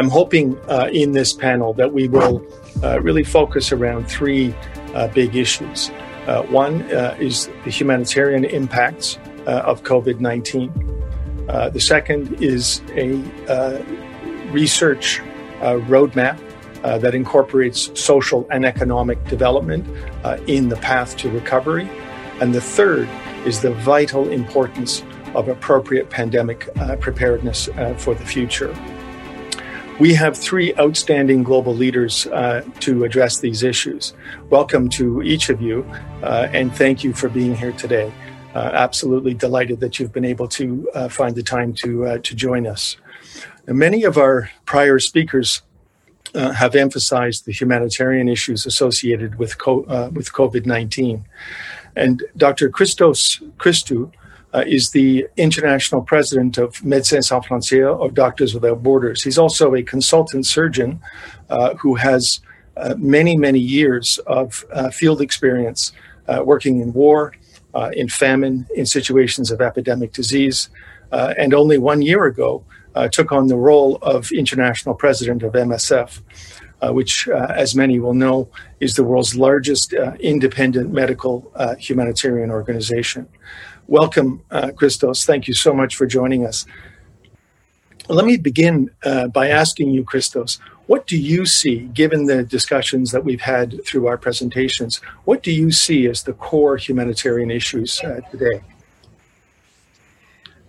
I'm hoping uh, in this panel that we will uh, really focus around three uh, big issues. Uh, one uh, is the humanitarian impacts uh, of COVID 19. the second is a research roadmap that incorporates social and economic development in the path to recovery. And the third is the vital importance of appropriate pandemic preparedness for the future. We have three outstanding global leaders uh, to address these issues. Welcome to each of you, uh, and thank you for being here today. absolutely delighted that you've been able to find the time to, to join us. And many of our prior speakers uh, have emphasized the humanitarian issues associated with co- uh, with COVID nineteen, and Dr. Christos Christou uh, is the international president of Médecins Sans Frontières or Doctors Without Borders. He's also a consultant surgeon uh, who has uh, many many years of uh, field experience working in war, in famine, in situations of epidemic disease, and only one year ago uh, took on the role of international president of MSF, uh, which, uh, as many will know, is the world's largest uh, independent medical uh, humanitarian organization. Welcome, uh, Christos. Thank you so much for joining us. Let me begin by asking you, Christos, what do you see, given the discussions that we've had through our presentations, what do you see as the core humanitarian issues today?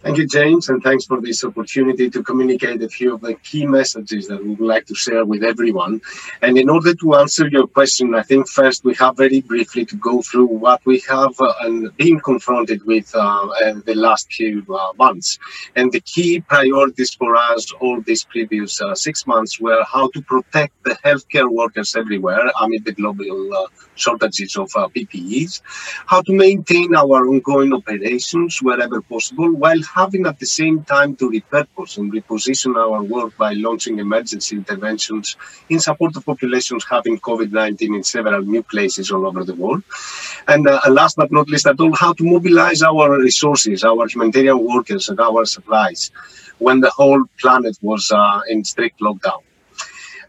Thank you, James, and thanks for this opportunity to communicate a few of the key messages that we would like to share with everyone. And in order to answer your question, I think first we have very briefly to go through what we have uh, been confronted with uh, the last few uh, months. And the key priorities for us all these previous uh, six months were how to protect the healthcare workers everywhere amid the global uh, shortages of uh, PPEs, how to maintain our ongoing operations wherever possible while having at the same time to repurpose and reposition our work by launching emergency interventions in support of populations having COVID-19 in several new places all over the world. And uh, last but not least at all, how to mobilize our resources, our humanitarian workers and our supplies when the whole planet was uh, in strict lockdown.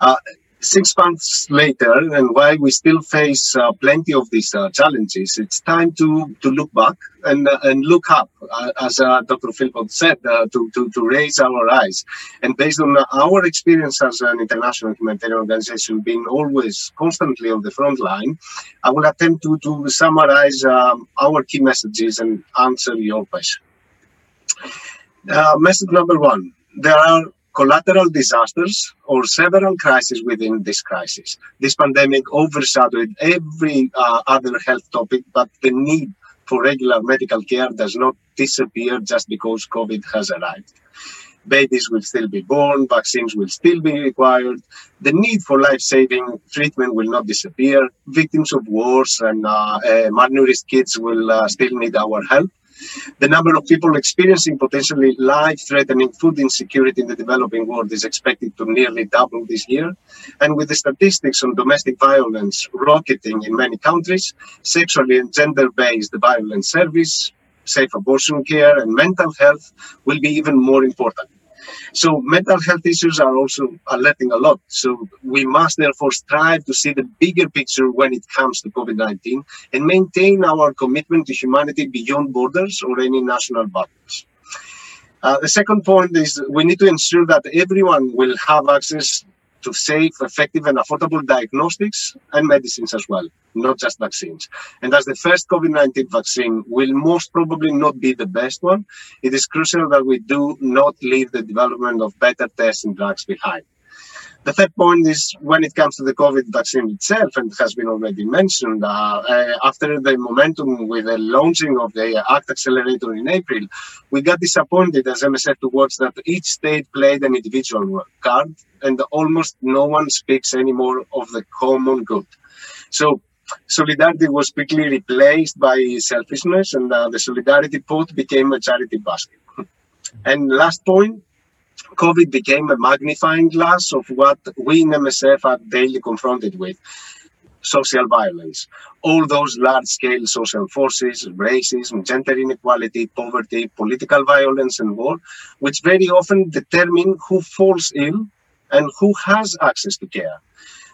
Uh, six months later, and while we still face uh, plenty of these uh, challenges, it's time to, to look back and, uh, and look up, uh, as uh, Dr. Philpott said, uh, to, to, to raise our eyes. And based on our experience as an international humanitarian organization, being always constantly on the front line, I will attempt to, to summarize um, our key messages and answer your question. message number one there are collateral disasters or several crises within this crisis. This pandemic overshadowed every uh, other health topic, but the need for regular medical care does not disappear just because COVID has arrived. Babies will still be born, vaccines will still be required. The need for life saving treatment will not disappear. Victims of wars and uh, uh, malnourished kids will uh, still need our help. The number of people experiencing potentially life-threatening food insecurity in the developing world is expected to nearly double this year. And with the statistics on domestic violence rocketing in many countries, sexually and gender-based violence service, safe abortion care, and mental health will be even more important. So mental health issues are also alerting a lot. So we must therefore strive to see the bigger picture when it comes to COVID-19 and maintain our commitment to humanity beyond borders or any national boundaries. Uh, the second point is we need to ensure that everyone will have access to safe, effective, and affordable diagnostics and medicines as well, not just vaccines. And as the first COVID 19 vaccine will most probably not be the best one, it is crucial that we do not leave the development of better tests and drugs behind. The third point is when it comes to the COVID vaccine itself, and it has been already mentioned, uh, uh, after the momentum with the launching of the ACT Accelerator in April, we got disappointed as MSF to watch that each state played an individual card, and almost no one speaks anymore of the common good. So solidarity was quickly replaced by selfishness, and uh, the solidarity pot became a charity basket. and last point, COVID became a magnifying glass of what we in MSF are daily confronted with social violence. All those large scale social forces, racism, gender inequality, poverty, political violence, and war, which very often determine who falls ill and who has access to care.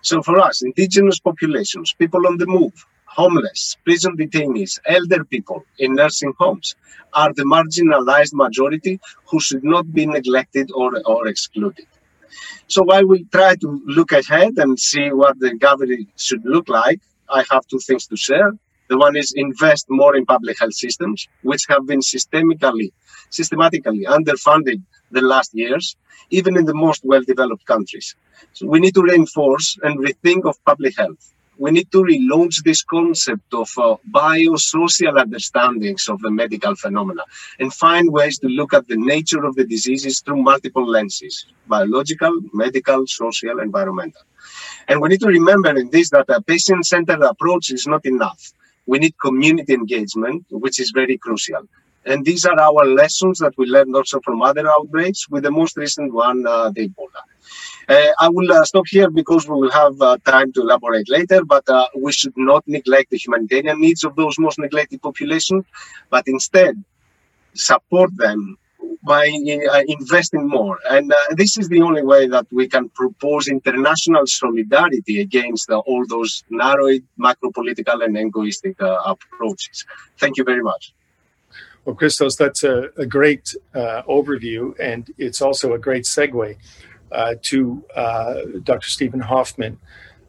So for us, indigenous populations, people on the move, homeless, prison detainees, elder people in nursing homes are the marginalized majority who should not be neglected or, or excluded. So while we try to look ahead and see what the government should look like, I have two things to share. The one is invest more in public health systems, which have been systemically, systematically underfunded the last years, even in the most well-developed countries. So we need to reinforce and rethink of public health. We need to relaunch this concept of uh, biosocial understandings of the medical phenomena and find ways to look at the nature of the diseases through multiple lenses, biological, medical, social, environmental. And we need to remember in this that a patient-centered approach is not enough. We need community engagement, which is very crucial. And these are our lessons that we learned also from other outbreaks, with the most recent one, uh, the Ebola. Uh, I will uh, stop here because we will have uh, time to elaborate later, but we should not neglect the humanitarian needs of those most neglected populations, but instead support them by investing more. And uh, this is the only way that we can propose international solidarity against uh, all those narrow macro political and egoistic uh, approaches. Thank you very much. Well, Christos, that's a, a great overview, and it's also a great segue to Dr. Steven Hoffman.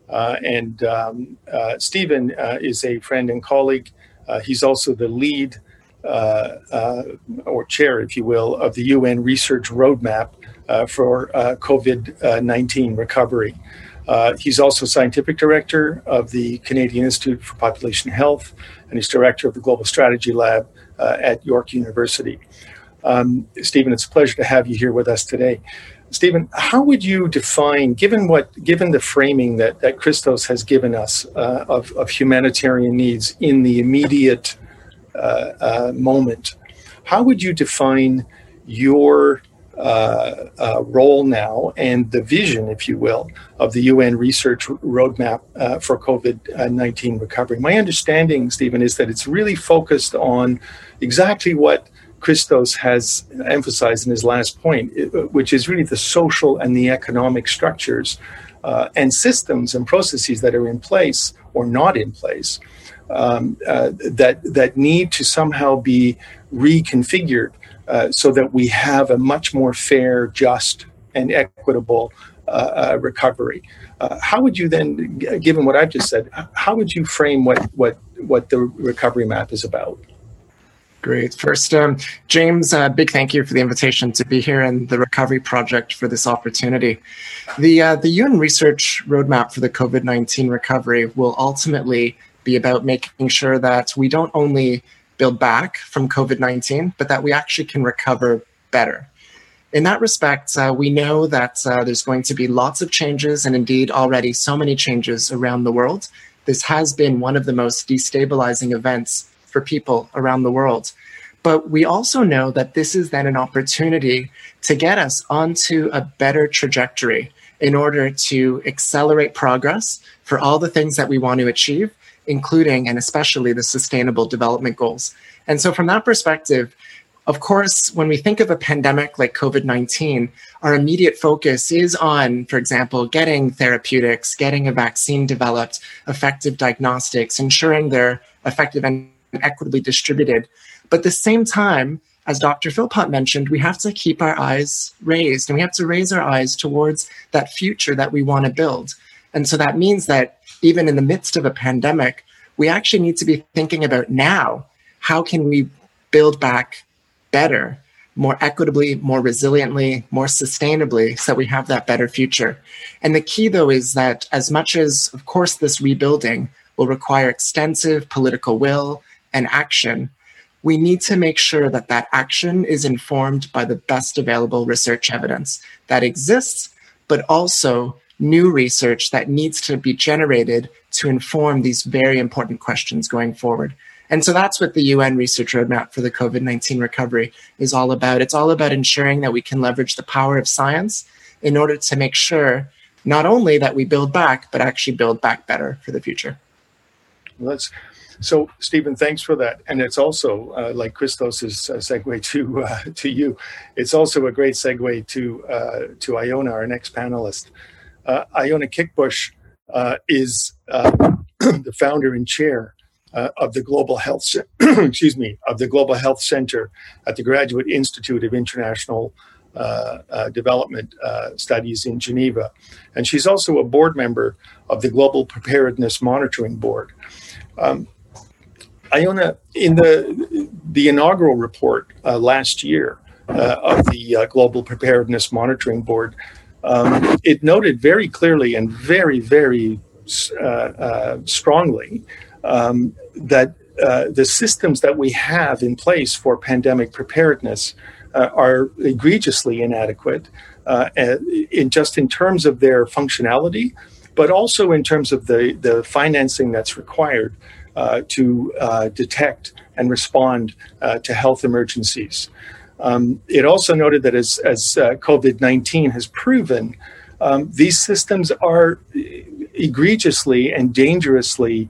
and um, Steven is a friend and colleague. he's also the lead uh, uh, or chair, if you will, of the UN research roadmap uh, for COVID 19 recovery. he's also scientific director of the Canadian Institute for Population Health, and he's director of the Global Strategy Lab at York University. Um, Steven, it's a pleasure to have you here with us today. Steven, how would you define, given what, given the framing that, that Christos has given us uh, of, of humanitarian needs in the immediate uh, uh, moment, how would you define your uh, uh, role now and the vision, if you will, of the UN research roadmap uh, for COVID 19 recovery. My understanding, Steven, is that it's really focused on exactly what Christos has emphasized in his last point, which is really the social and the economic structures uh, and systems and processes that are in place or not in place um, uh, that that need to somehow be reconfigured uh, so that we have a much more fair, just, and equitable uh, uh recovery. Uh, how would you then, given what I've just said, how would you frame what what what the recovery map is about? Great. First, um, James, uh, big thank you for the invitation to be here and the Recovery Project for this opportunity. The uh, the UN research roadmap for the COVID nineteen recovery will ultimately be about making sure that we don't only build back from COVID 19, but that we actually can recover better. In that respect, uh, we know that uh, there's going to be lots of changes, and indeed already so many changes around the world. This has been one of the most destabilizing events for people around the world. But we also know that this is then an opportunity to get us onto a better trajectory in order to accelerate progress for all the things that we want to achieve including and especially the sustainable development goals. And so, from that perspective, of course, when we think of a pandemic like COVID 19, our immediate focus is on, for example, getting therapeutics, getting a vaccine developed, effective diagnostics, ensuring they're effective and equitably distributed. But at the same time, as Dr. Philpott mentioned, we have to keep our eyes raised and we have to raise our eyes towards that future that we want to build. And so that means that even in the midst of a pandemic, we actually need to be thinking about now how can we build back better, more equitably, more resiliently, more sustainably, so we have that better future. And the key, though, is that as much as, of course, this rebuilding will require extensive political will and action, we need to make sure that that action is informed by the best available research evidence that exists, but also new research that needs to be generated to inform these very important questions going forward. And so that's what the UN research roadmap for the COVID 19 recovery is all about. It's all about ensuring that we can leverage the power of science in order to make sure not only that we build back, but actually build back better for the future. Well, that's So, Steven, thanks for that. And it's also uh, like Christos's uh, segue to uh, to you. It's also a great segue to uh, to Ilona, our next panelist. Uh, Ilona Kickbusch uh, is the founder and chair of the Global Health, excuse me, of the Global Health Center at the Graduate Institute of International uh, uh, development uh, studies in Geneva. And she's also a board member of the Global Preparedness Monitoring Board. Um, Ilona, in the, the inaugural report last year of the Global Preparedness Monitoring Board, um, it noted very clearly and very, very uh, uh, strongly um, that uh, the systems that we have in place for pandemic preparedness uh, are egregiously inadequate, uh, in just in terms of their functionality, but also in terms of the the financing that's required uh, to uh, detect and respond uh, to health emergencies. Um, it also noted that as, as uh, COVID 19 has proven, um, these systems are egregiously and dangerously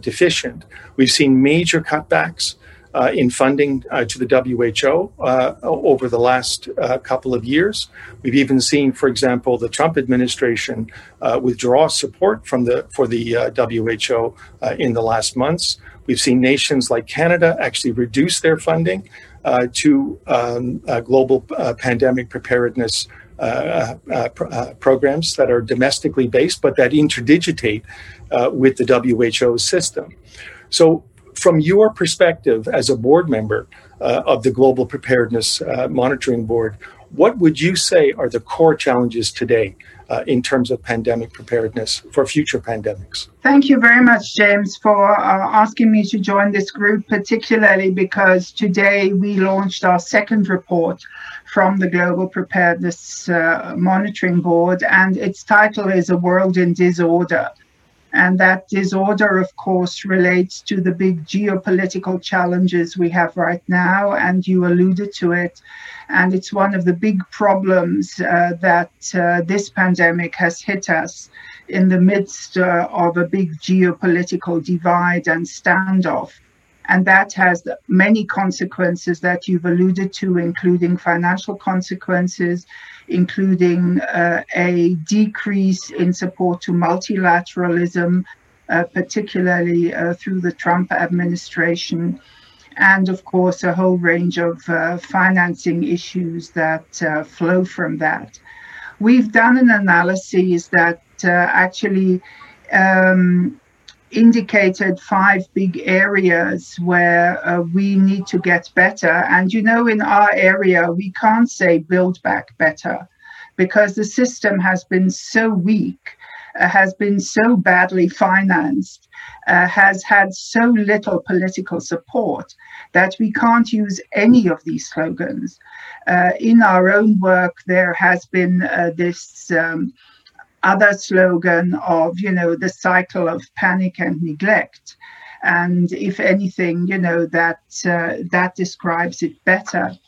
deficient. We've seen major cutbacks uh, in funding uh, to the WHO uh, over the last uh, couple of years. We've even seen, for example, the Trump administration uh, withdraw support from the for the uh, WHO in the last months. We've seen nations like Canada actually reduce their funding to um, global pandemic preparedness. Pr- programs that are domestically based, but that interdigitate with the WHO system. So from your perspective as a board member uh, of the Global Preparedness uh, Monitoring Board, what would you say are the core challenges today uh, in terms of pandemic preparedness for future pandemics? Thank you very much, James, for uh, asking me to join this group, particularly because today we launched our second report from the Global Preparedness uh, Monitoring Board, and its title is A World in Disorder. And that disorder, of course, relates to the big geopolitical challenges we have right now. And you alluded to it. And it's one of the big problems uh, that uh, this pandemic has hit us in the midst uh, of a big geopolitical divide and standoff. And that has many consequences that you've alluded to, including financial consequences, including uh, a decrease in support to multilateralism, uh, particularly uh, through the Trump administration, and of course, a whole range of uh, financing issues that uh, flow from that. We've done an analysis that uh, actually um, indicated five big areas where uh, we need to get better. And you know, in our area, we can't say build back better because the system has been so weak, uh, has been so badly financed, uh, has had so little political support that we can't use any of these slogans. Uh, in our own work, there has been uh, this. Um, other slogan of, you know, the cycle of panic and neglect. And if anything, you know, that uh, that describes it better.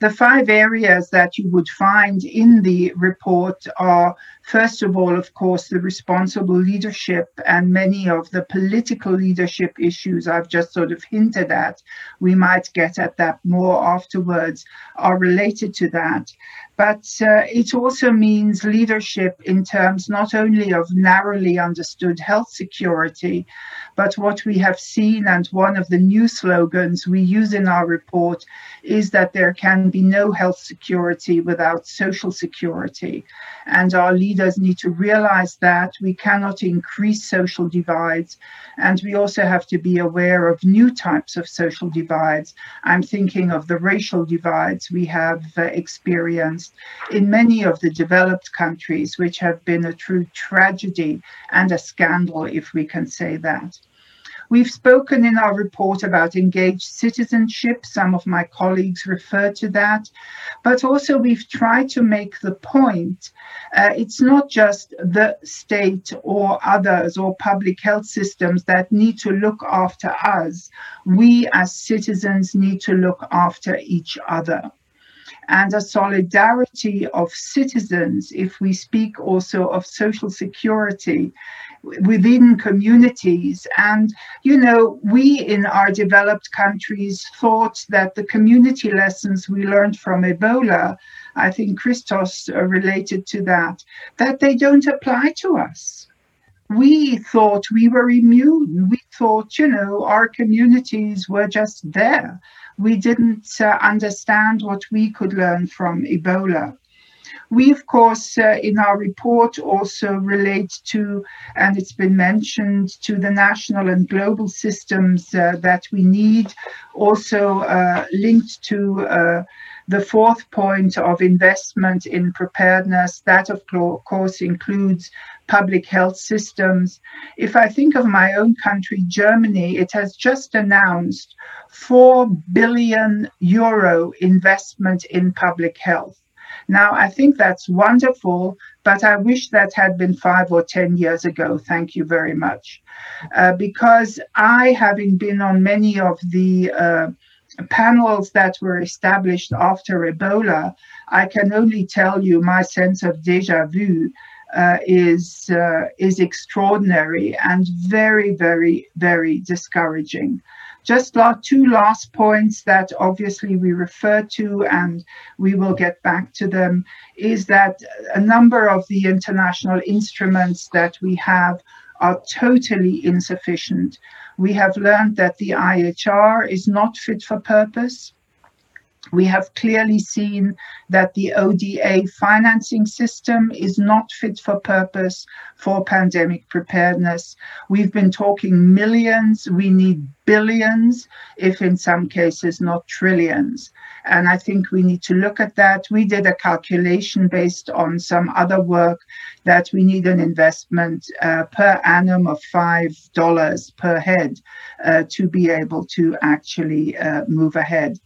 The five areas that you would find in the report are, first of all, of course, the responsible leadership and many of the political leadership issues I've just sort of hinted at. We might get at that more afterwards, are related to that. But uh, it also means leadership in terms not only of narrowly understood health security, but what we have seen, and one of the new slogans we use in our report, is that there can be no health security without social security. And our leaders need to realize that we cannot increase social divides. And we also have to be aware of new types of social divides. I'm thinking of the racial divides we have uh, experienced in many of the developed countries, which have been a true tragedy and a scandal, if we can say that. We've spoken in our report about engaged citizenship. Some of my colleagues refer to that. But also, we've tried to make the point uh, it's not just the state or others or public health systems that need to look after us. We as citizens need to look after each other and a solidarity of citizens, if we speak also of social security, within communities. And, you know, we in our developed countries thought that the community lessons we learned from Ebola, I think Christos uh, related to that, that they don't apply to us. We thought we were immune. We thought, you know, our communities were just there. We didn't uh, understand what we could learn from Ebola. We, of course, uh, in our report also relate to, and it's been mentioned, to the national and global systems uh, that we need, also uh, linked to uh, the fourth point of investment in preparedness. That, of course, includes public health systems. If I think of my own country, Germany, it has just announced 4 billion euro investment in public health. Now, I think that's wonderful, but I wish that had been five or 10 years ago. Thank you very much. Uh, because I, having been on many of the uh, panels that were established after Ebola, I can only tell you my sense of deja vu uh, is uh, is extraordinary and very, very, very discouraging. Just two last points that obviously we refer to and we will get back to them is that a number of the international instruments that we have are totally insufficient. We have learned that the IHR is not fit for purpose we have clearly seen that the ODA financing system is not fit for purpose for pandemic preparedness. We've been talking millions, we need billions, if in some cases not trillions. And I think we need to look at that. We did a calculation based on some other work that we need an investment uh, per annum of $5 per head uh, to be able to actually uh, move ahead.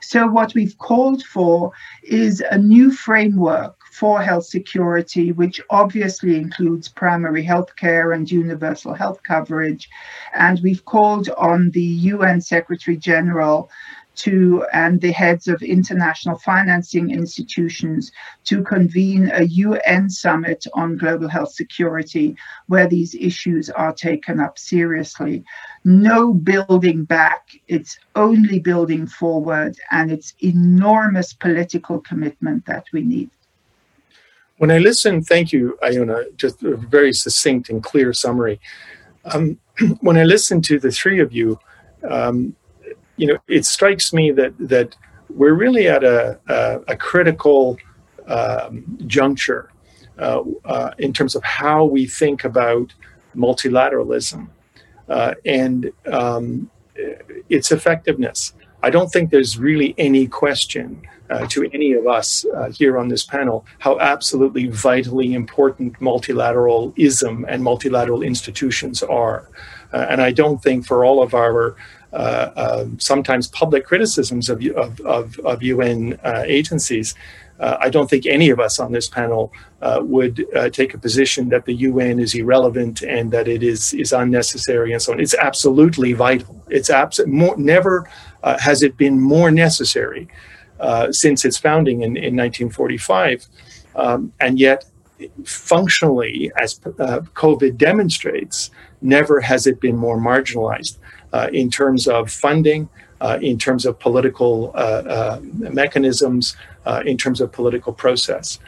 So, what we've called for is a new framework for health security, which obviously includes primary health care and universal health coverage. And we've called on the UN Secretary General to and the heads of international financing institutions to convene a UN summit on global health security where these issues are taken up seriously. No building back, it's only building forward, and it's enormous political commitment that we need. When I listen, thank you, Ilona, just a very succinct and clear summary. Um, when I listen to the three of you, um, you know, it strikes me that that we're really at a a, a critical um, juncture uh, uh, in terms of how we think about multilateralism uh, and um, its effectiveness. I don't think there's really any question uh, to any of us uh, here on this panel how absolutely vitally important multilateralism and multilateral institutions are. Uh, and I don't think for all of our sometimes public criticisms of, of, of, of UN uh, agencies, uh, I don't think any of us on this panel uh, would uh, take a position that the UN is irrelevant and that it is is unnecessary and so on. It's absolutely vital. It's abs- more, never uh, has it been more necessary since its founding in, in 1945, um, and yet functionally, as COVID demonstrates, never has it been more marginalized uh, in terms of funding, uh, in terms of political uh, uh mechanisms, uh, in terms of political process.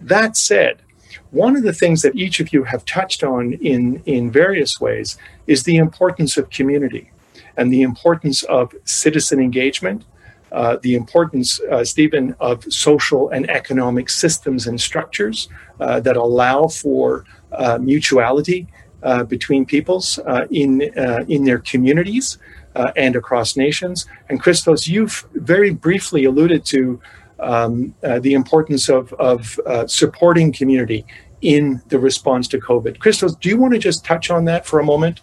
That said, one of the things that each of you have touched on in, in various ways is the importance of community and the importance of citizen engagement, uh, the importance, uh, Steven, of social and economic systems and structures uh, that allow for mutuality uh, between peoples uh, in uh, in their communities uh, and across nations. And Christos, you've very briefly alluded to um, uh, the importance of of supporting community in the response to COVID. Christos, do you want to just touch on that for a moment?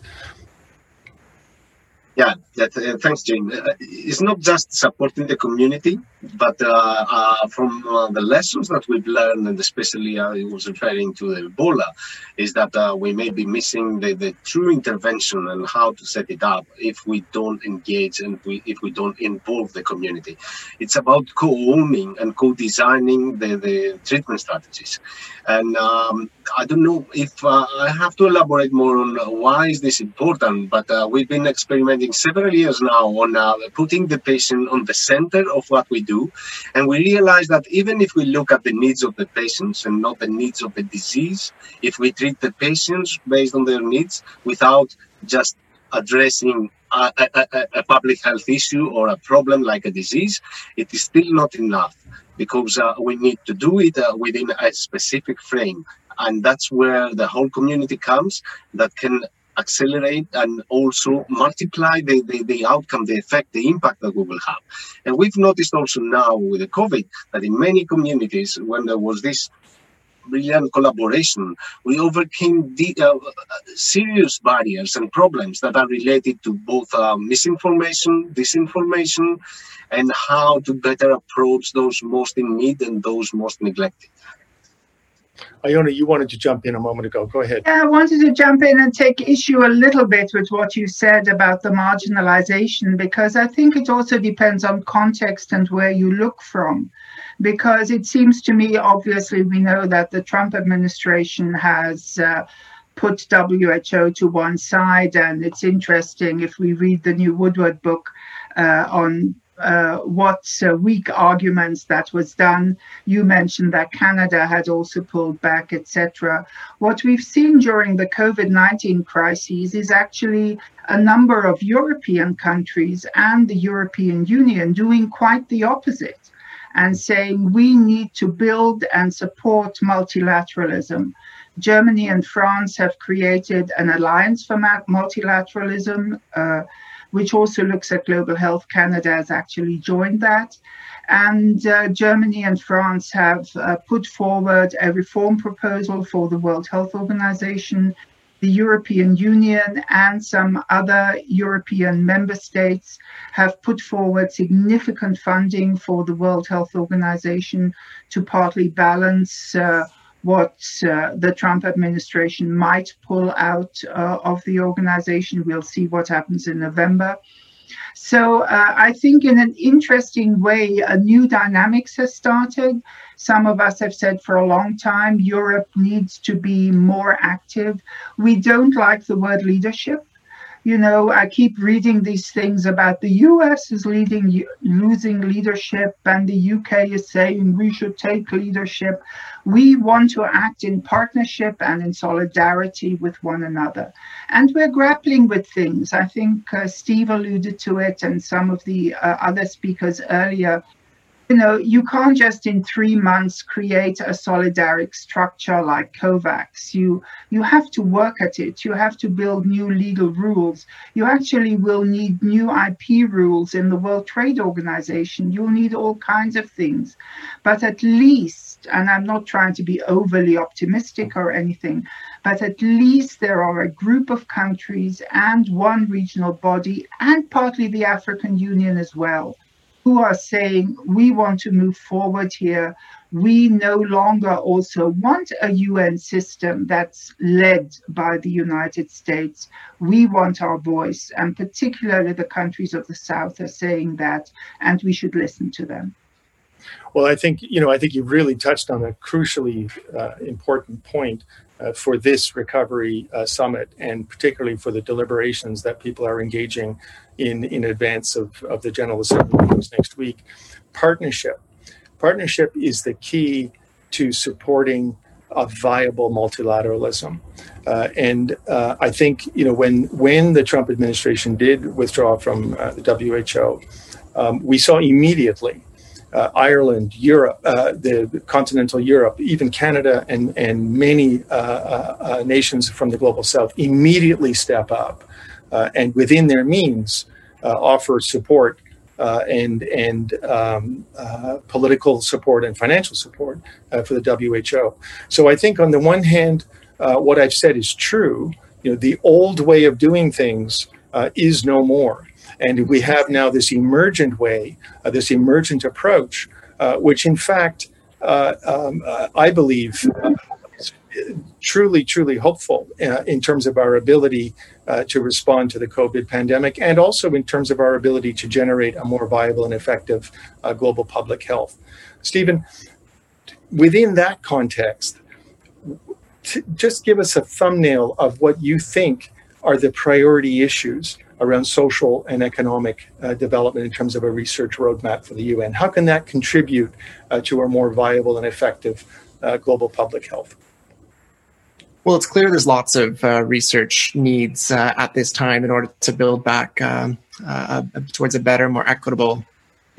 Yeah, that, thanks, Jane. it's not just supporting the community, but uh, uh, from uh, the lessons that we've learned, and especially I was referring to Ebola, is that uh, we may be missing the, the true intervention and how to set it up if we don't engage and we, if we don't involve the community. It's about co-owning and co-designing the, the treatment strategies. And um, I don't know if uh, I have to elaborate more on why is this important, but uh, we've been experimenting several years now on putting the patient on the center of what we do. And we realize that even if we look at the needs of the patients and not the needs of the disease, if we treat the patients based on their needs without just addressing a, a, a, public health issue or a problem like a disease, it is still not enough because uh, we need to do it uh, within a specific frame. And that's where the whole community comes that can accelerate and also multiply the, the, the outcome, the effect, the impact that we will have. And we've noticed also now with the COVID that in many communities, when there was this brilliant collaboration, we overcame the, uh, serious barriers and problems that are related to both uh, misinformation, disinformation, and how to better approach those most in need and those most neglected. Ilona, you wanted to jump in a moment ago. Go ahead. Yeah, I wanted to jump in and take issue a little bit with what you said about the marginalization, because I think it also depends on context and where you look from. Because it seems to me, obviously, we know that the Trump administration has. Uh, put WHO to one side, and it's interesting if we read the new Woodward book uh, on uh, what uh, weak arguments that was done. You mentioned that Canada had also pulled back, etc. What we've seen during the COVID 19 crises is actually a number of European countries and the European Union doing quite the opposite and saying we need to build and support multilateralism. Germany and France have created an alliance for multilateralism. Uh, which also looks at global health. Canada has actually joined that. And uh, Germany and France have uh, put forward a reform proposal for the World Health Organization. The European Union and some other European member states have put forward significant funding for the World Health Organization to partly balance uh, what uh, the Trump administration might pull out uh, of the organization. We'll see what happens in November. So uh, I think, in an interesting way, a new dynamics has started. Some of us have said for a long time Europe needs to be more active. We don't like the word leadership you know, I keep reading these things about the US is leading, losing leadership, and the UK is saying we should take leadership. We want to act in partnership and in solidarity with one another. And we're grappling with things. I think uh, Steve alluded to it, and some of the uh, other speakers earlier you know, you can't just in three months create a solidaric structure like COVAX. You you have to work at it. You have to build new legal rules. You actually will need new IP rules in the World Trade Organization. You'll need all kinds of things. But at least, and I'm not trying to be overly optimistic or anything, but at least there are a group of countries and one regional body and partly the African Union as well who are saying we want to move forward here. We no longer also want a UN system that's led by the United States. We want our voice, and particularly the countries of the South are saying that, and we should listen to them. Well, I think you know. I think you really touched on a crucially uh, important point uh, for this recovery uh, summit, and particularly for the deliberations that people are engaging in in advance of, of the General Assembly next week. Partnership, partnership is the key to supporting a viable multilateralism. Uh, and uh, I think you know when when the Trump administration did withdraw from uh, the WHO, um, we saw immediately uh, Ireland, Europe, uh, the continental Europe, even Canada, and and many uh, uh, uh nations from the global south immediately step up, uh, and within their means offer support and and um, political support and financial support for the WHO. So I think on the one hand, what I've said is true. You know, the old way of doing things is no more. And we have now this emergent way, uh, this emergent approach, uh, which in fact, uh, um, uh, I believe, uh, truly, truly hopeful in terms of our ability to respond to the COVID pandemic and also in terms of our ability to generate a more viable and effective global public health. Steven, within that context, just give us a thumbnail of what you think are the priority issues around social and economic uh, development in terms of a research roadmap for the UN? How can that contribute uh, to a more viable and effective uh, global public health? Well, it's clear there's lots of uh, research needs uh, at this time in order to build back um, uh, towards a better, more equitable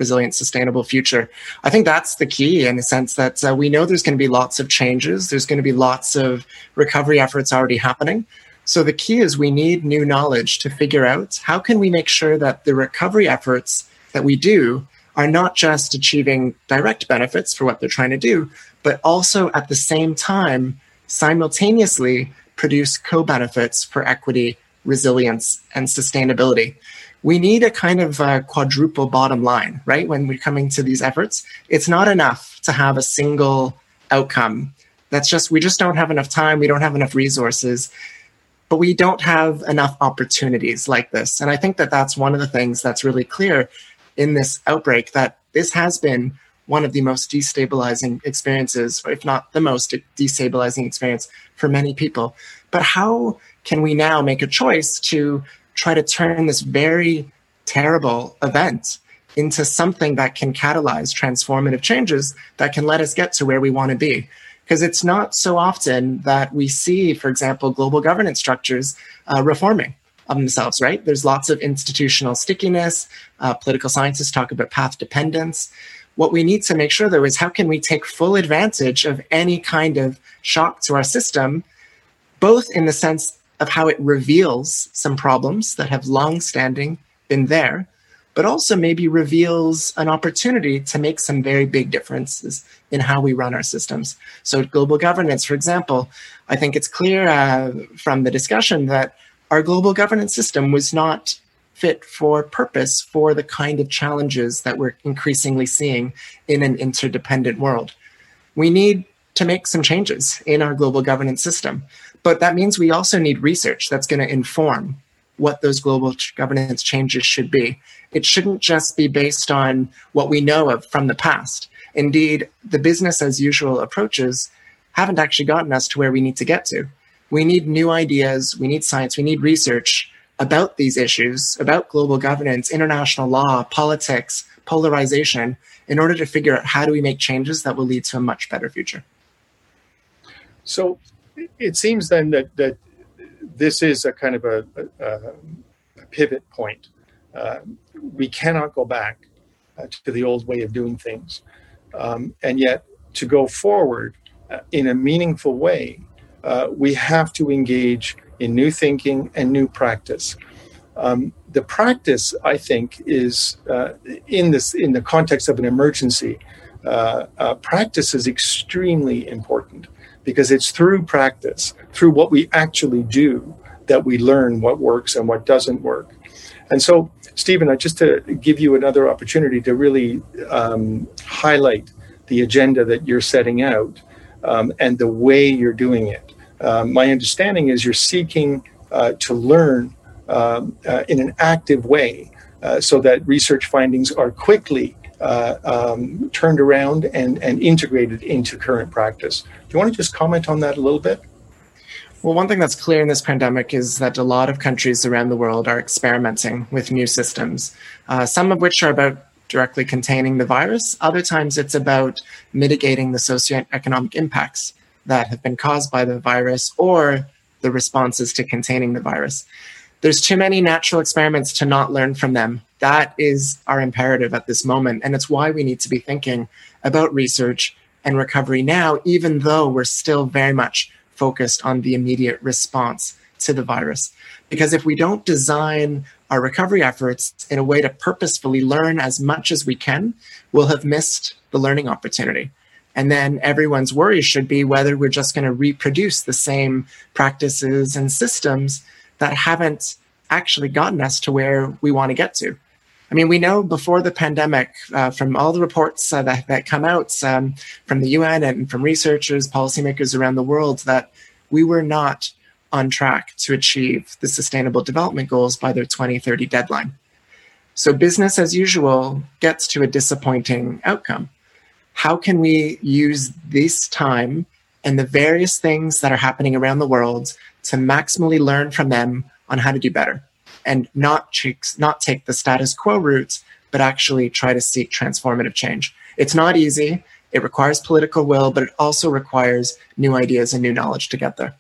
resilient, sustainable future. I think that's the key in the sense that we know there's going to be lots of changes. There's going to be lots of recovery efforts already happening. So the key is we need new knowledge to figure out how can we make sure that the recovery efforts that we do are not just achieving direct benefits for what they're trying to do, but also at the same time simultaneously produce co-benefits for equity, resilience, and sustainability. We need a kind of a quadruple bottom line, right? When we're coming to these efforts, it's not enough to have a single outcome. That's just, we just don't have enough time. We don't have enough resources but we don't have enough opportunities like this. And I think that that's one of the things that's really clear in this outbreak that this has been one of the most destabilizing experiences, if not the most destabilizing experience for many people. But how can we now make a choice to try to turn this very terrible event into something that can catalyze transformative changes that can let us get to where we want to be? Because it's not so often that we see, for example, global governance structures uh, reforming of themselves, right? There's lots of institutional stickiness. Uh, political scientists talk about path dependence. What we need to make sure, though, is how can we take full advantage of any kind of shock to our system, both in the sense of how it reveals some problems that have long standing been there, but also maybe reveals an opportunity to make some very big differences in how we run our systems. So, global governance, for example, I think it's clear uh, from the discussion that our global governance system was not fit for purpose for the kind of challenges that we're increasingly seeing in an interdependent world. We need to make some changes in our global governance system, but that means we also need research that's going to inform what those global governance changes should be. It shouldn't just be based on what we know of from the past. Indeed, the business as usual approaches haven't actually gotten us to where we need to get to. We need new ideas, we need science, we need research about these issues, about global governance, international law, politics, polarization, in order to figure out how do we make changes that will lead to a much better future. So it seems then that, that this is a kind of a, a, a pivot point. Uh, we cannot go back uh, to the old way of doing things. Um, and yet, to go forward uh, in a meaningful way, uh, we have to engage in new thinking and new practice. Um, the practice, I think, is uh, in this in the context of an emergency. Uh, practice is extremely important because it's through practice, through what we actually do, that we learn what works and what doesn't work. And so, Steven, just to give you another opportunity to really um, highlight the agenda that you're setting out um, and the way you're doing it. Um, my understanding is you're seeking uh, to learn um, uh, in an active way uh, so that research findings are quickly uh, um, turned around and, and integrated into current practice. Do you want to just comment on that a little bit? Well, one thing that's clear in this pandemic is that a lot of countries around the world are experimenting with new systems, uh, some of which are about directly containing the virus. Other times it's about mitigating the socioeconomic impacts that have been caused by the virus or the responses to containing the virus. There's too many natural experiments to not learn from them. That is our imperative at this moment. And it's why we need to be thinking about research and recovery now, even though we're still very much focused on the immediate response to the virus. Because if we don't design our recovery efforts in a way to purposefully learn as much as we can, we'll have missed the learning opportunity. And then everyone's worry should be whether we're just going to reproduce the same practices and systems that haven't actually gotten us to where we want to get to. I mean, we know before the pandemic, uh, from all the reports uh, that, that come out um, from the UN and from researchers, policymakers around the world, that we were not on track to achieve the Sustainable Development Goals by their 2030 deadline. So, business as usual gets to a disappointing outcome. How can we use this time and the various things that are happening around the world to maximally learn from them on how to do better and not, not take the status quo route, but actually try to seek transformative change. It's not easy. It requires political will, but it also requires new ideas and new knowledge to get there.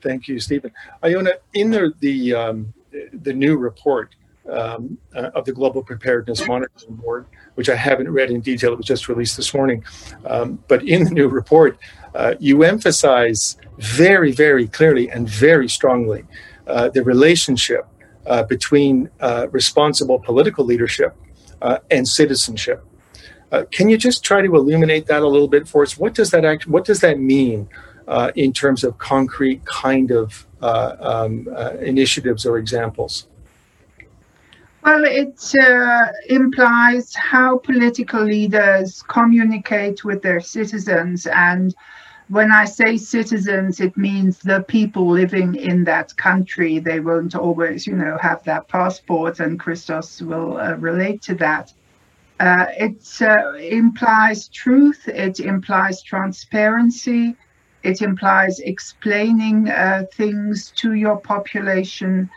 Thank you, Steven. Ilona, in the the, um, the new report um, uh, of the Global Preparedness Monitoring Board, which I haven't read in detail, it was just released this morning. Um, but in the new report, uh, you emphasize very, very clearly and very strongly uh, the relationship uh, between uh, responsible political leadership uh, and citizenship. can you just try to illuminate that a little bit for us? What does that act? What does that mean in terms of concrete kind of um, initiatives or examples? Well, it uh, implies how political leaders communicate with their citizens. And when I say citizens, it means the people living in that country. They won't always, you know, have that passport, and Christos will uh, relate to that. Uh, it uh, implies truth, it implies transparency, it implies explaining uh, things to your population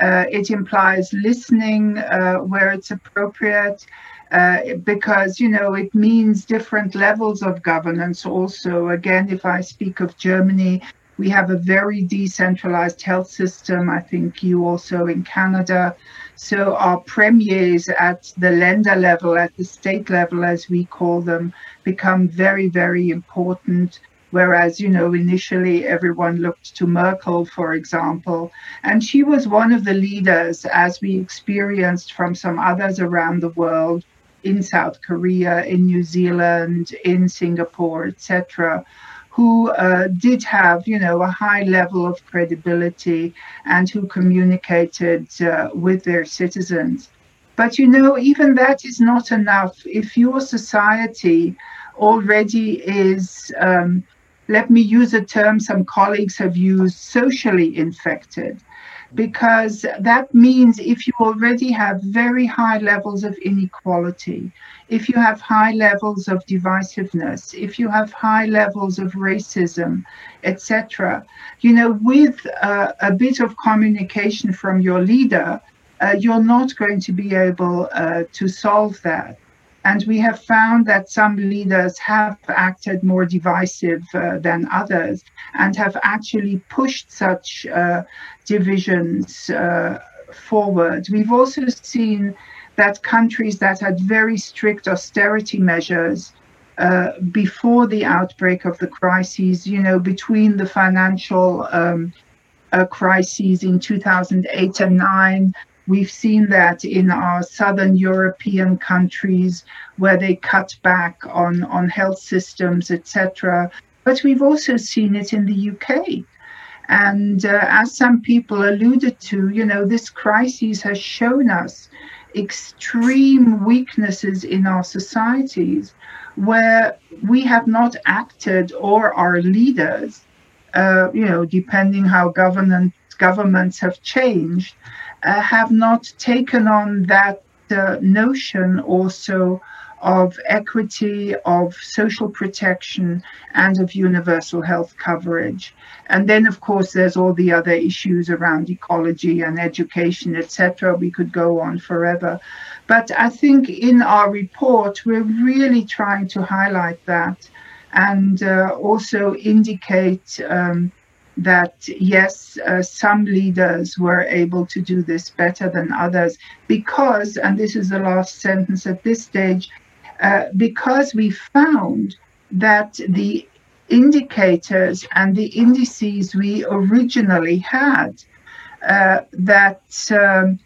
uh, it implies listening uh, where it's appropriate. Uh, because you know it means different levels of governance also. Again if i speak of germany we have a very decentralized health system. I think you also in canada. So our premiers at the Länder level at the state level as we call them become very very important. Whereas, you know, initially everyone looked to Merkel, for example, and she was one of the leaders, as we experienced from some others around the world, in South Korea, in New Zealand, in Singapore, etc., who uh, did have, you know, a high level of credibility and who communicated uh, with their citizens. But you know, even that is not enough. If your society already is um, let me use a term some colleagues have used socially infected because that means if you already have very high levels of inequality, if you have high levels of divisiveness, if you have high levels of racism, etc., you know, with uh, a bit of communication from your leader, uh, you're not going to be able uh, to solve that. And we have found that some leaders have acted more divisive uh, than others and have actually pushed such uh, divisions uh, forward. We've also seen that countries that had very strict austerity measures uh, before the outbreak of the crises, you know, between the financial um, uh, crises in 2008 and 9 We've seen that in our southern European countries where they cut back on, on health systems, etc. But we've also seen it in the UK. And uh, as some people alluded to, you know, this crisis has shown us extreme weaknesses in our societies where we have not acted or our leaders, uh, you know, depending how government, governments have changed, uh, have not taken on that uh, notion also of equity, of social protection, and of universal health coverage. And then, of course, there's all the other issues around ecology and education, etc. We could go on forever. But I think in our report, we're really trying to highlight that and uh, also indicate. Um, that yes, uh, some leaders were able to do this better than others because, and this is the last sentence at this stage, uh, because we found that the indicators and the indices we originally had uh, that um,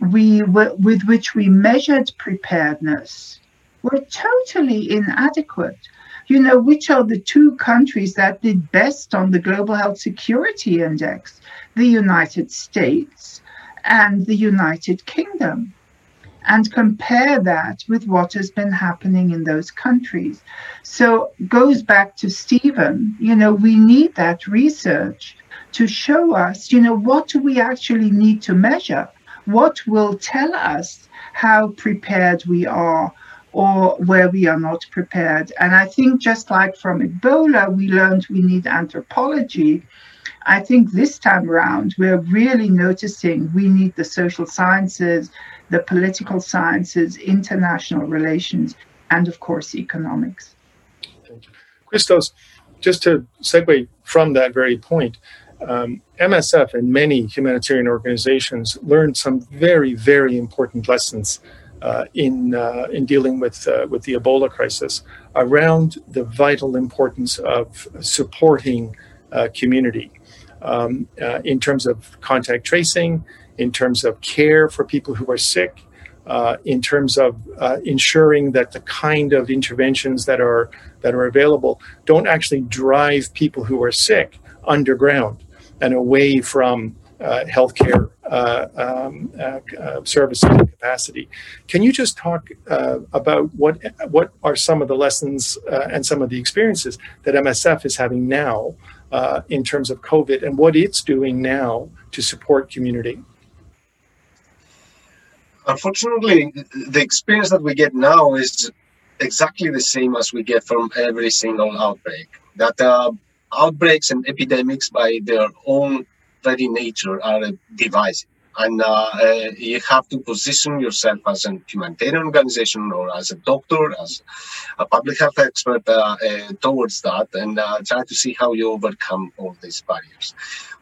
we w- with which we measured preparedness were totally inadequate you know, which are the two countries that did best on the Global Health Security Index? The United States and the United Kingdom and compare that with what has been happening in those countries. So goes back to Steven, you know, we need that research to show us, you know, what do we actually need to measure? What will tell us how prepared we are or where we are not prepared? And I think just like from Ebola, we learned we need anthropology. I think this time around, we're really noticing we need the social sciences, the political sciences, international relations, and of course, economics. Christos, just to segue from that very point, um, MSF and many humanitarian organizations learned some very, very important lessons uh, in uh, in dealing with uh, with the Ebola crisis around the vital importance of supporting uh, community um, uh, in terms of contact tracing, in terms of care for people who are sick, uh, in terms of ensuring that the kind of interventions that are that are available don't actually drive people who are sick underground and away from uh, healthcare uh, um, uh, uh, services and capacity. Can you just talk about what what are some of the lessons and some of the experiences that MSF is having now in terms of COVID and what it's doing now to support community? unfortunately, the experience that we get now is exactly the same as we get from every single outbreak. That uh, outbreaks and epidemics, by their own very nature, are divisive. And uh, uh, you have to position yourself as a humanitarian organization or as a doctor, as a public health expert uh, towards that, and try to see how you overcome all these barriers.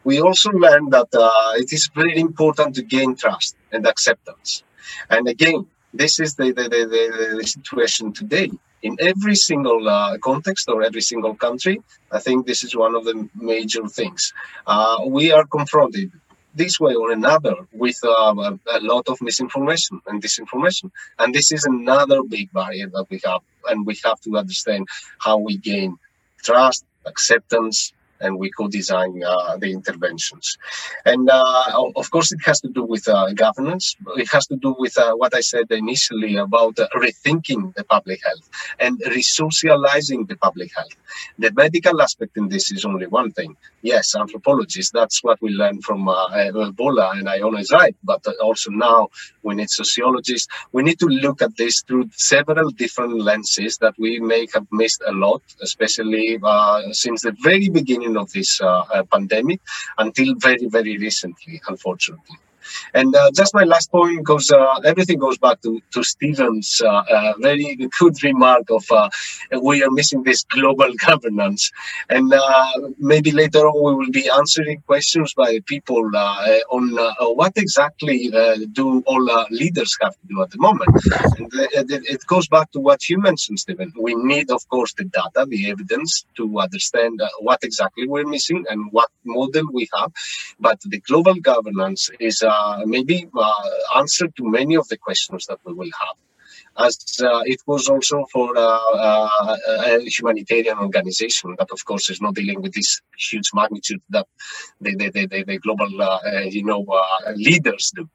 We also learned that it is very important to gain trust and acceptance and again, this is the, the, the, the situation today. In every single uh, context or every single country, I think this is one of the major things. Uh, we are confronted this way or another with uh, a, a, lot of misinformation and disinformation. And this is another big barrier that we have. And we have to understand how we gain trust, acceptance, and we co-design uh, the interventions. And uh, of course, it has to do with uh, governance. It has to do with what I said initially about rethinking the public health and resocializing the public health. The medical aspect in this is only one thing. Yes, anthropologists, that's what we learned from Ebola, and Ilona is right, but also now we need sociologists. We need to look at this through several different lenses that we may have missed a lot, especially uh, since the very beginning beginning of this uh, uh, pandemic until very, very recently, unfortunately. And uh, just my last point goes, uh, everything goes back to, to Steven's uh, uh very good remark of uh, we are missing this global governance. And uh, maybe later on we will be answering questions by people on what exactly do all leaders have to do at the moment. And it goes back to what you mentioned, Steven. We need, of course, the data, the evidence to understand what exactly we're missing and what model we have. But the global governance is uh, maybe uh, answer to many of the questions that we will have. As uh, it was also for a humanitarian organization that, of course, is not dealing with this huge magnitude that the, the, the, the global, you know, leaders do.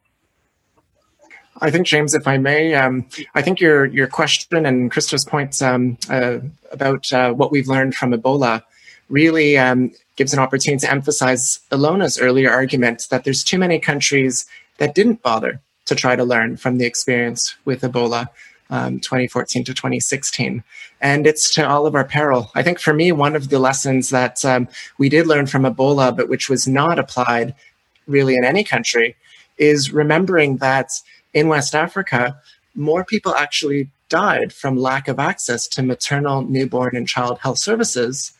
I think, James, if I may, um, I think your your question and Christos' points um, uh, about uh, what we've learned from Ebola really um, gives an opportunity to emphasize Ilona's earlier argument that there's too many countries that didn't bother to try to learn from the experience with Ebola. Um, 2014 to 2016. And it's to all of our peril. I think for me, one of the lessons that um, we did learn from Ebola, but which was not applied really in any country, is remembering that in West Africa, more people actually died from lack of access to maternal, newborn, and child health services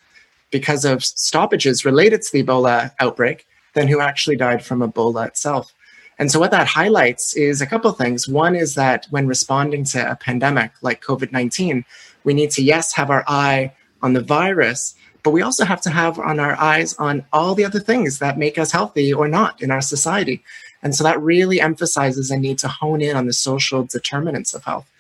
because of stoppages related to the Ebola outbreak than who actually died from Ebola itself. And so, what that highlights is a couple things. One is that when responding to a pandemic like COVID 19, we need to, yes, have our eye on the virus, but we also have to have on our eyes on all the other things that make us healthy or not in our society. And so, that really emphasizes a need to hone in on the social determinants of health.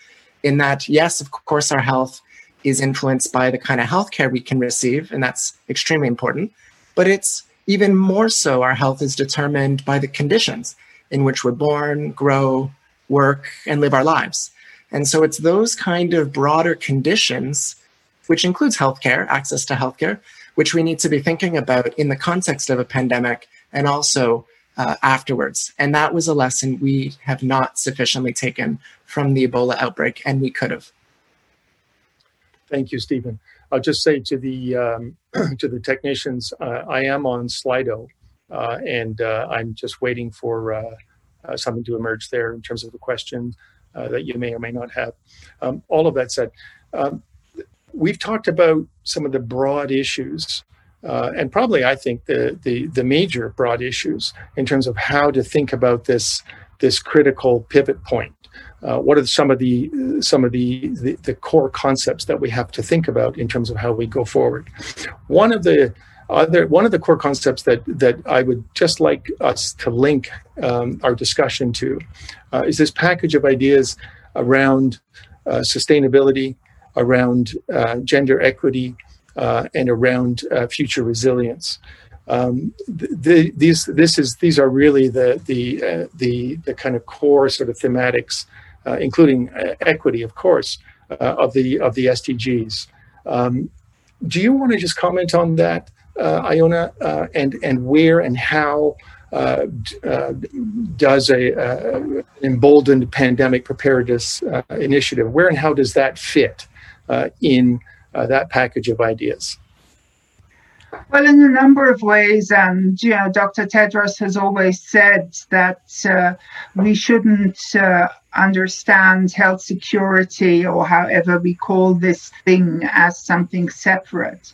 In that, yes, of course, our health is influenced by the kind of healthcare we can receive, and that's extremely important. But it's even more so, our health is determined by the conditions in which we're born, grow, work, and live our lives. And so it's those kind of broader conditions, which includes healthcare, access to healthcare, which we need to be thinking about in the context of a pandemic and also uh, afterwards. And that was a lesson we have not sufficiently taken from the Ebola outbreak, and we could have. Thank you, Steven. I'll just say to the um, to the technicians, uh, I am on Slido, uh, and uh, I'm just waiting for uh, uh, something to emerge there in terms of the question uh, that you may or may not have. Um, all of that said, um, we've talked about some of the broad issues. and probably, I think the, the the major broad issues in terms of how to think about this this critical pivot point uh, what are some of the some of the, the, the core concepts that we have to think about in terms of how we go forward one of the other one of the core concepts that that I would just like us to link um, our discussion to uh, is this package of ideas around uh, sustainability, around uh, gender equity, uh, and around uh, future resilience. Um, the, these this is these are really the the uh, the the kind of core sort of thematics including uh, equity, of course, uh, of the of the SDGs. Um, do you want to just comment on that, Ilona, and and where and how uh, uh, does a uh, emboldened pandemic preparedness initiative? Where and how does that fit in that package of ideas? Well, in a number of ways, and you know, Dr. Tedros has always said that uh, we shouldn't uh, understand health security or however we call this thing as something separate,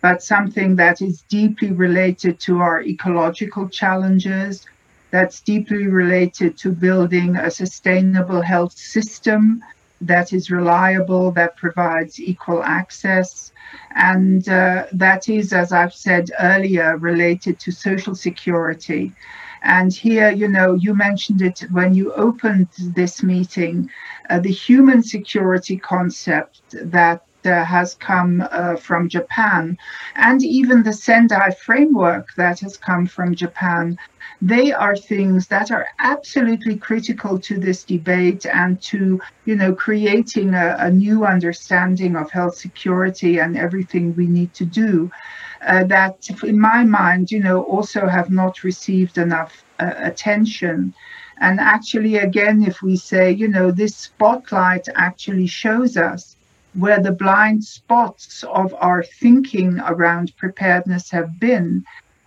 but something that is deeply related to our ecological challenges, that's deeply related to building a sustainable health system that is reliable, that provides equal access and uh, that is, as I've said earlier, related to social security. And here, you know, you mentioned it when you opened this meeting, uh, the human security concept that uh, has come uh, from Japan, and even the Sendai framework that has come from Japan they are things that are absolutely critical to this debate and to you know creating a, a new understanding of health security and everything we need to do uh, that in my mind you know also have not received enough uh, attention. And actually again if we say you know this spotlight actually shows us where the blind spots of our thinking around preparedness have been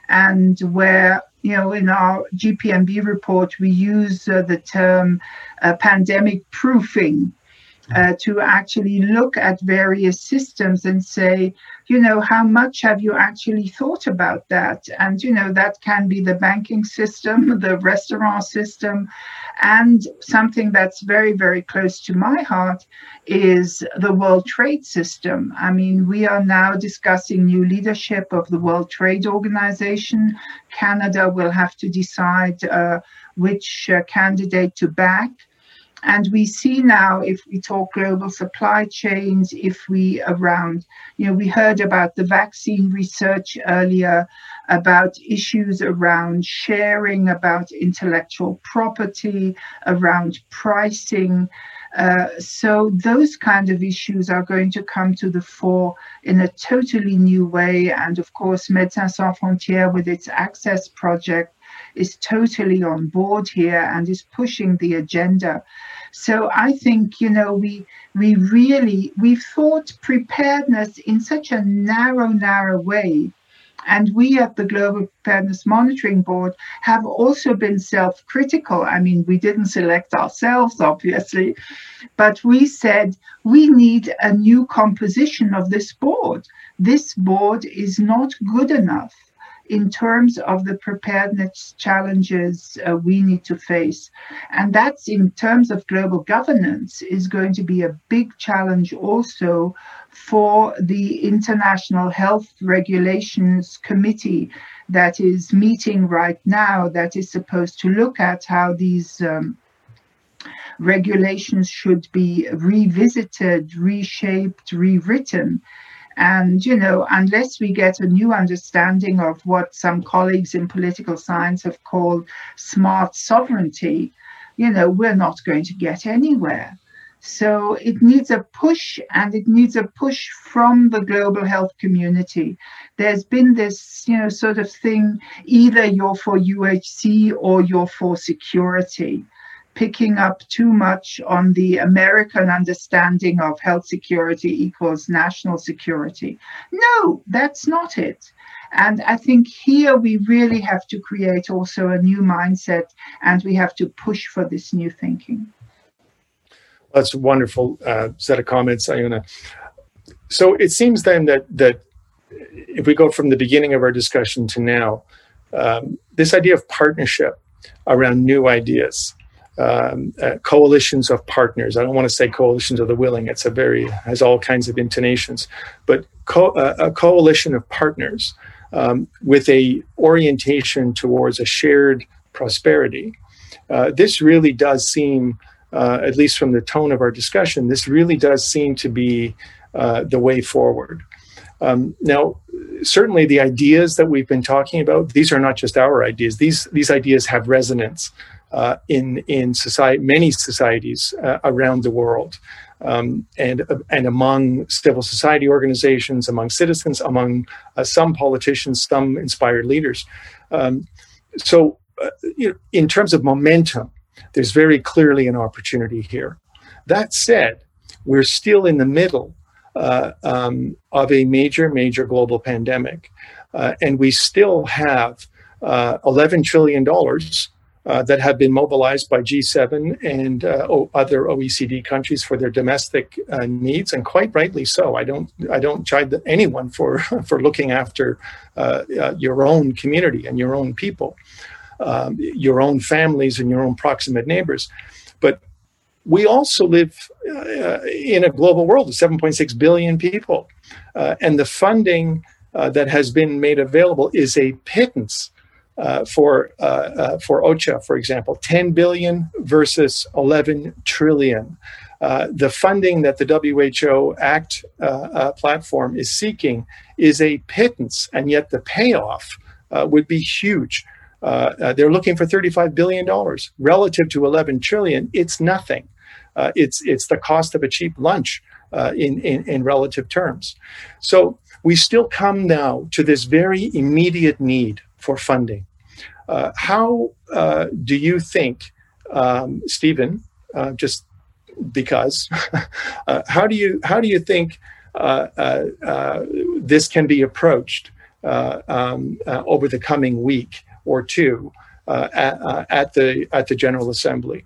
and where you know, in our GPMB report, we use uh, the term uh, pandemic proofing uh, to actually look at various systems and say, you know, how much have you actually thought about that? And, you know, that can be the banking system, the restaurant system, and something that's very, very close to my heart is the World Trade System. I mean, we are now discussing new leadership of the World Trade Organization. Canada will have to decide uh, which uh, candidate to back. And we see now, if we talk global supply chains, if we around, you know, we heard about the vaccine research earlier, about issues around sharing, about intellectual property, around pricing. Uh, so those kind of issues are going to come to the fore in a totally new way. And of course, Médecins Sans Frontières with its access project is totally on board here and is pushing the agenda. So I think, you know, we we really we've thought preparedness in such a narrow, narrow way. And we at the Global Preparedness Monitoring Board have also been self critical. I mean, we didn't select ourselves, obviously, but we said we need a new composition of this board. This board is not good enough in terms of the preparedness challenges uh, we need to face. And that's in terms of global governance is going to be a big challenge also for the International Health Regulations Committee that is meeting right now that is supposed to look at how these um, regulations should be revisited, reshaped, rewritten. And, you know, unless we get a new understanding of what some colleagues in political science have called smart sovereignty, you know, we're not going to get anywhere. So it needs a push, and it needs a push from the global health community. There's been this, you know, sort of thing either you're for UHC or you're for security, picking up too much on the American understanding of health security equals national security. No, that's not it. And I think here we really have to create also a new mindset and we have to push for this new thinking. That's a wonderful uh, set of comments, Ilona. So it seems then that that if we go from the beginning of our discussion to now, um, this idea of partnership around new ideas, um, uh, coalitions of partners. I don't want to say coalitions of the willing. It's a very has all kinds of intonations, but co- uh, a coalition of partners um, with a orientation towards a shared prosperity. Uh, this really does seem uh, at least from the tone of our discussion, this really does seem to be uh, the way forward. Um, now, certainly the ideas that we've been talking about, these are not just our ideas. These, these ideas have resonance uh, in, in society, many societies uh, around the world. Um, and, and among civil society organizations, among citizens, among uh, some politicians, some inspired leaders. Um, so, uh, you know, in terms of momentum, there's very clearly an opportunity here. That said, we're still in the middle uh, um, of a major, major global pandemic. Uh, and we still have uh, $11 trillion uh, that have been mobilized by G7 and uh, o- other OECD countries for their domestic uh, needs, and quite rightly so. I don't, I don't chide anyone for, for looking after your own community and your own people um, your own families and your own proximate neighbors. But we also live uh, in a global world of 7.6 billion people. Uh, and the funding uh, that has been made available is a pittance uh, for, uh, uh, for OCHA, for example, 10 billion versus 11 trillion. the funding that the WHO ACT platform is seeking is a pittance, and yet the payoff would be huge. Uh, uh, they're looking for 35 billion dollars relative to 11 trillion. It's nothing. Uh, it's it's the cost of a cheap lunch uh, in, in in relative terms. So we still come now to this very immediate need for funding. Uh, how uh, do you think, um, Steven? just because, how do you how do you think this can be approached um, over the coming week? or two uh, at, uh, at, the at the General Assembly.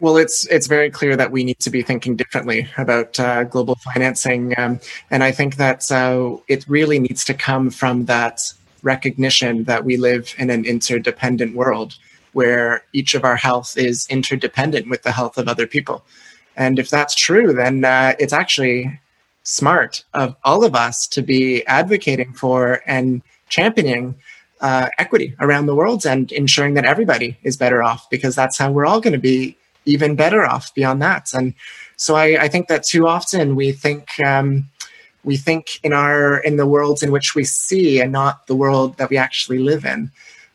Well, it's it's very clear that we need to be thinking differently about uh, global financing, um, and I think that uh, it really needs to come from that recognition that we live in an interdependent world where each of our health is interdependent with the health of other people. And if that's true, then uh, it's actually smart of all of us to be advocating for and championing uh, equity around the world and ensuring that everybody is better off because that's how we're all going to be even better off beyond that. And so I, I think that too often we think um, we think in our in the worlds in which we see and not the world that we actually live in.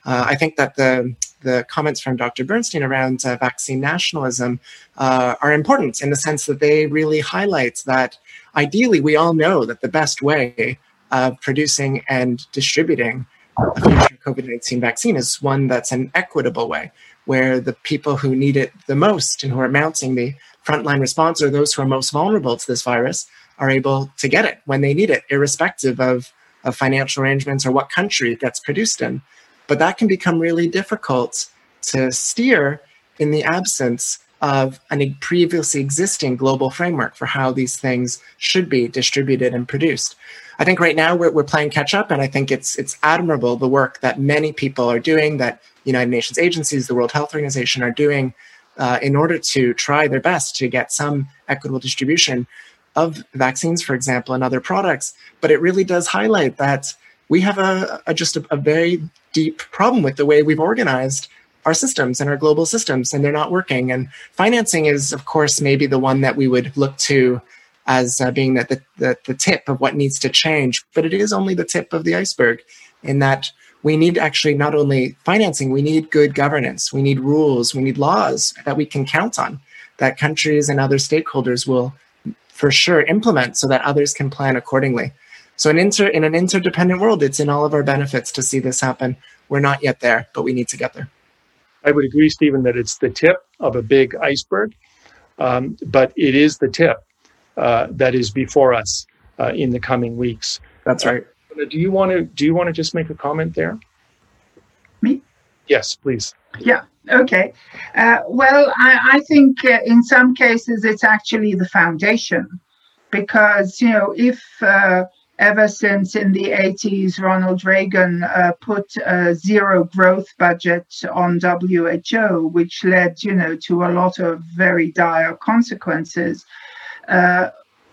Uh, I think that the the comments from Dr. Bernstein around uh, vaccine nationalism uh, are important in the sense that they really highlight that ideally we all know that the best way of producing and distributing a future COVID 19 vaccine is one that's an equitable way, where the people who need it the most and who are mounting the frontline response or those who are most vulnerable to this virus are able to get it when they need it, irrespective of, of financial arrangements or what country it gets produced in. But that can become really difficult to steer in the absence of a previously existing global framework for how these things should be distributed and produced. I think right now we're, we're playing catch up, and I think it's it's admirable the work that many people are doing, that United Nations agencies, the World Health Organization are doing uh, in order to try their best to get some equitable distribution of vaccines, for example, and other products. But it really does highlight that we have a, a just a, a very deep problem with the way we've organized our systems and our global systems and they're not working. And financing is, of course, maybe the one that we would look to as uh, being the, the, the tip of what needs to change. But it is only the tip of the iceberg in that we need actually not only financing, we need good governance, we need rules, we need laws that we can count on, that countries and other stakeholders will for sure implement so that others can plan accordingly. So in, inter, in an interdependent world, it's in all of our benefits to see this happen. We're not yet there, but we need to get there. I would agree, Steven, that it's the tip of a big iceberg, um, but it is the tip uh, that is before us uh, in the coming weeks. That's right. Uh, do you want to do you want to just make a comment there? Yes, please. Yeah. Okay. Uh, well, I, I think uh, in some cases it's actually the foundation, because you know if uh, ever since in the 80s Ronald Reagan uh, put a zero growth budget on WHO, which led you know to a lot of very dire consequences. Uh,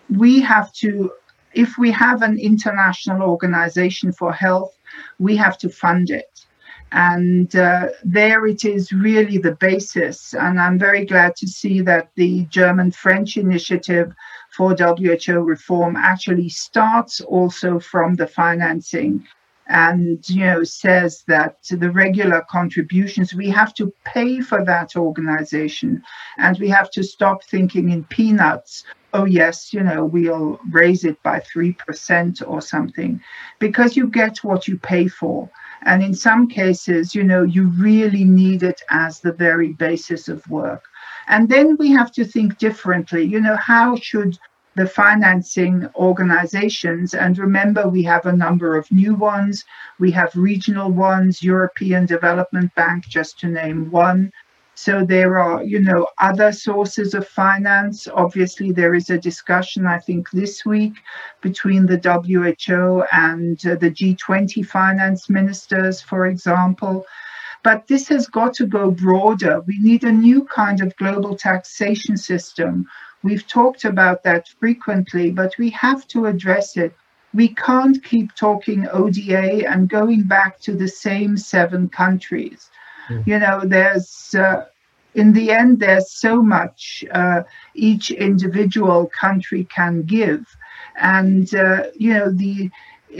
we have to, if we have an international organization for health, we have to fund it. And uh, there it is really the basis. And I'm very glad to see that the German French initiative for WHO reform actually starts also from the financing and you know says that the regular contributions we have to pay for that organization and we have to stop thinking in peanuts oh yes you know we'll raise it by 3% or something because you get what you pay for and in some cases you know you really need it as the very basis of work and then we have to think differently you know how should the financing organizations. And remember, we have a number of new ones. We have regional ones, European Development Bank, just to name one. So there are, you know, other sources of finance. Obviously, there is a discussion, I think, this week between the WHO and uh, the G20 finance ministers, for example. But this has got to go broader. We need a new kind of global taxation system We've talked about that frequently, but we have to address it. We can't keep talking ODA and going back to the same seven countries. Mm. You know, there's, uh, in the end, there's so much uh, each individual country can give. And, uh, you know, the,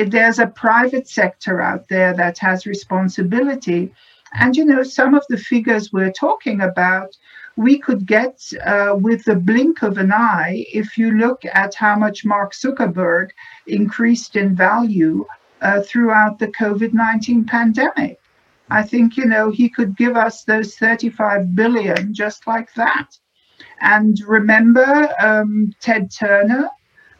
there's a private sector out there that has responsibility. And, you know, some of the figures we're talking about we could get uh, with the blink of an eye if you look at how much Mark Zuckerberg increased in value uh, throughout the COVID 19 pandemic. I think, you know, he could give us those 35 billion just like that. And remember um, Ted Turner,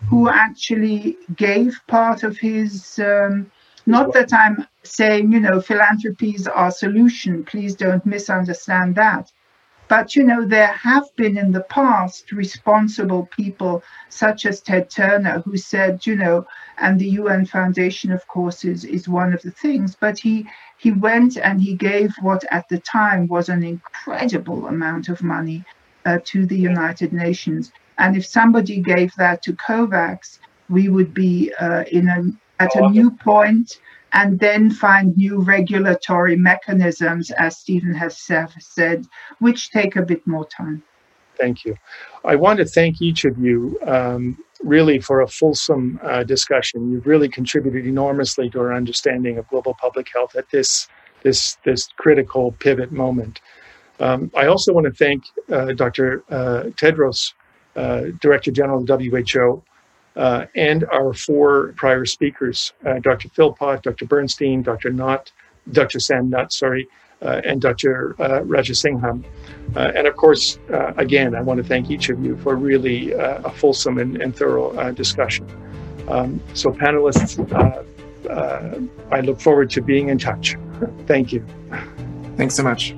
who actually gave part of his. Um, not that I'm saying, you know, philanthropy is our solution. Please don't misunderstand that. But, you know, there have been in the past responsible people such as Ted Turner who said, you know, and the UN Foundation, of course, is, is one of the things, but he, he went and he gave what at the time was an incredible amount of money uh, to the United Nations. And if somebody gave that to COVAX, we would be uh, in a, at a new point and then find new regulatory mechanisms, as Steven has said, which take a bit more time. Thank you. I want to thank each of you um, really for a fulsome uh, discussion. You've really contributed enormously to our understanding of global public health at this this this critical pivot moment. Um, I also want to thank uh, Dr. Uh, Tedros, uh, Director General of WHO, uh, and our four prior speakers, uh, Dr. Philpott, Dr. Bernstein, Dr. Nutt, Dr. Sam Nutt, sorry, and Dr. Uh, Rajasingham. Uh, and of course, uh, again, I want to thank each of you for really a fulsome and, and thorough discussion. Um, so, panelists, I look forward to being in touch. Thank you. Thanks so much.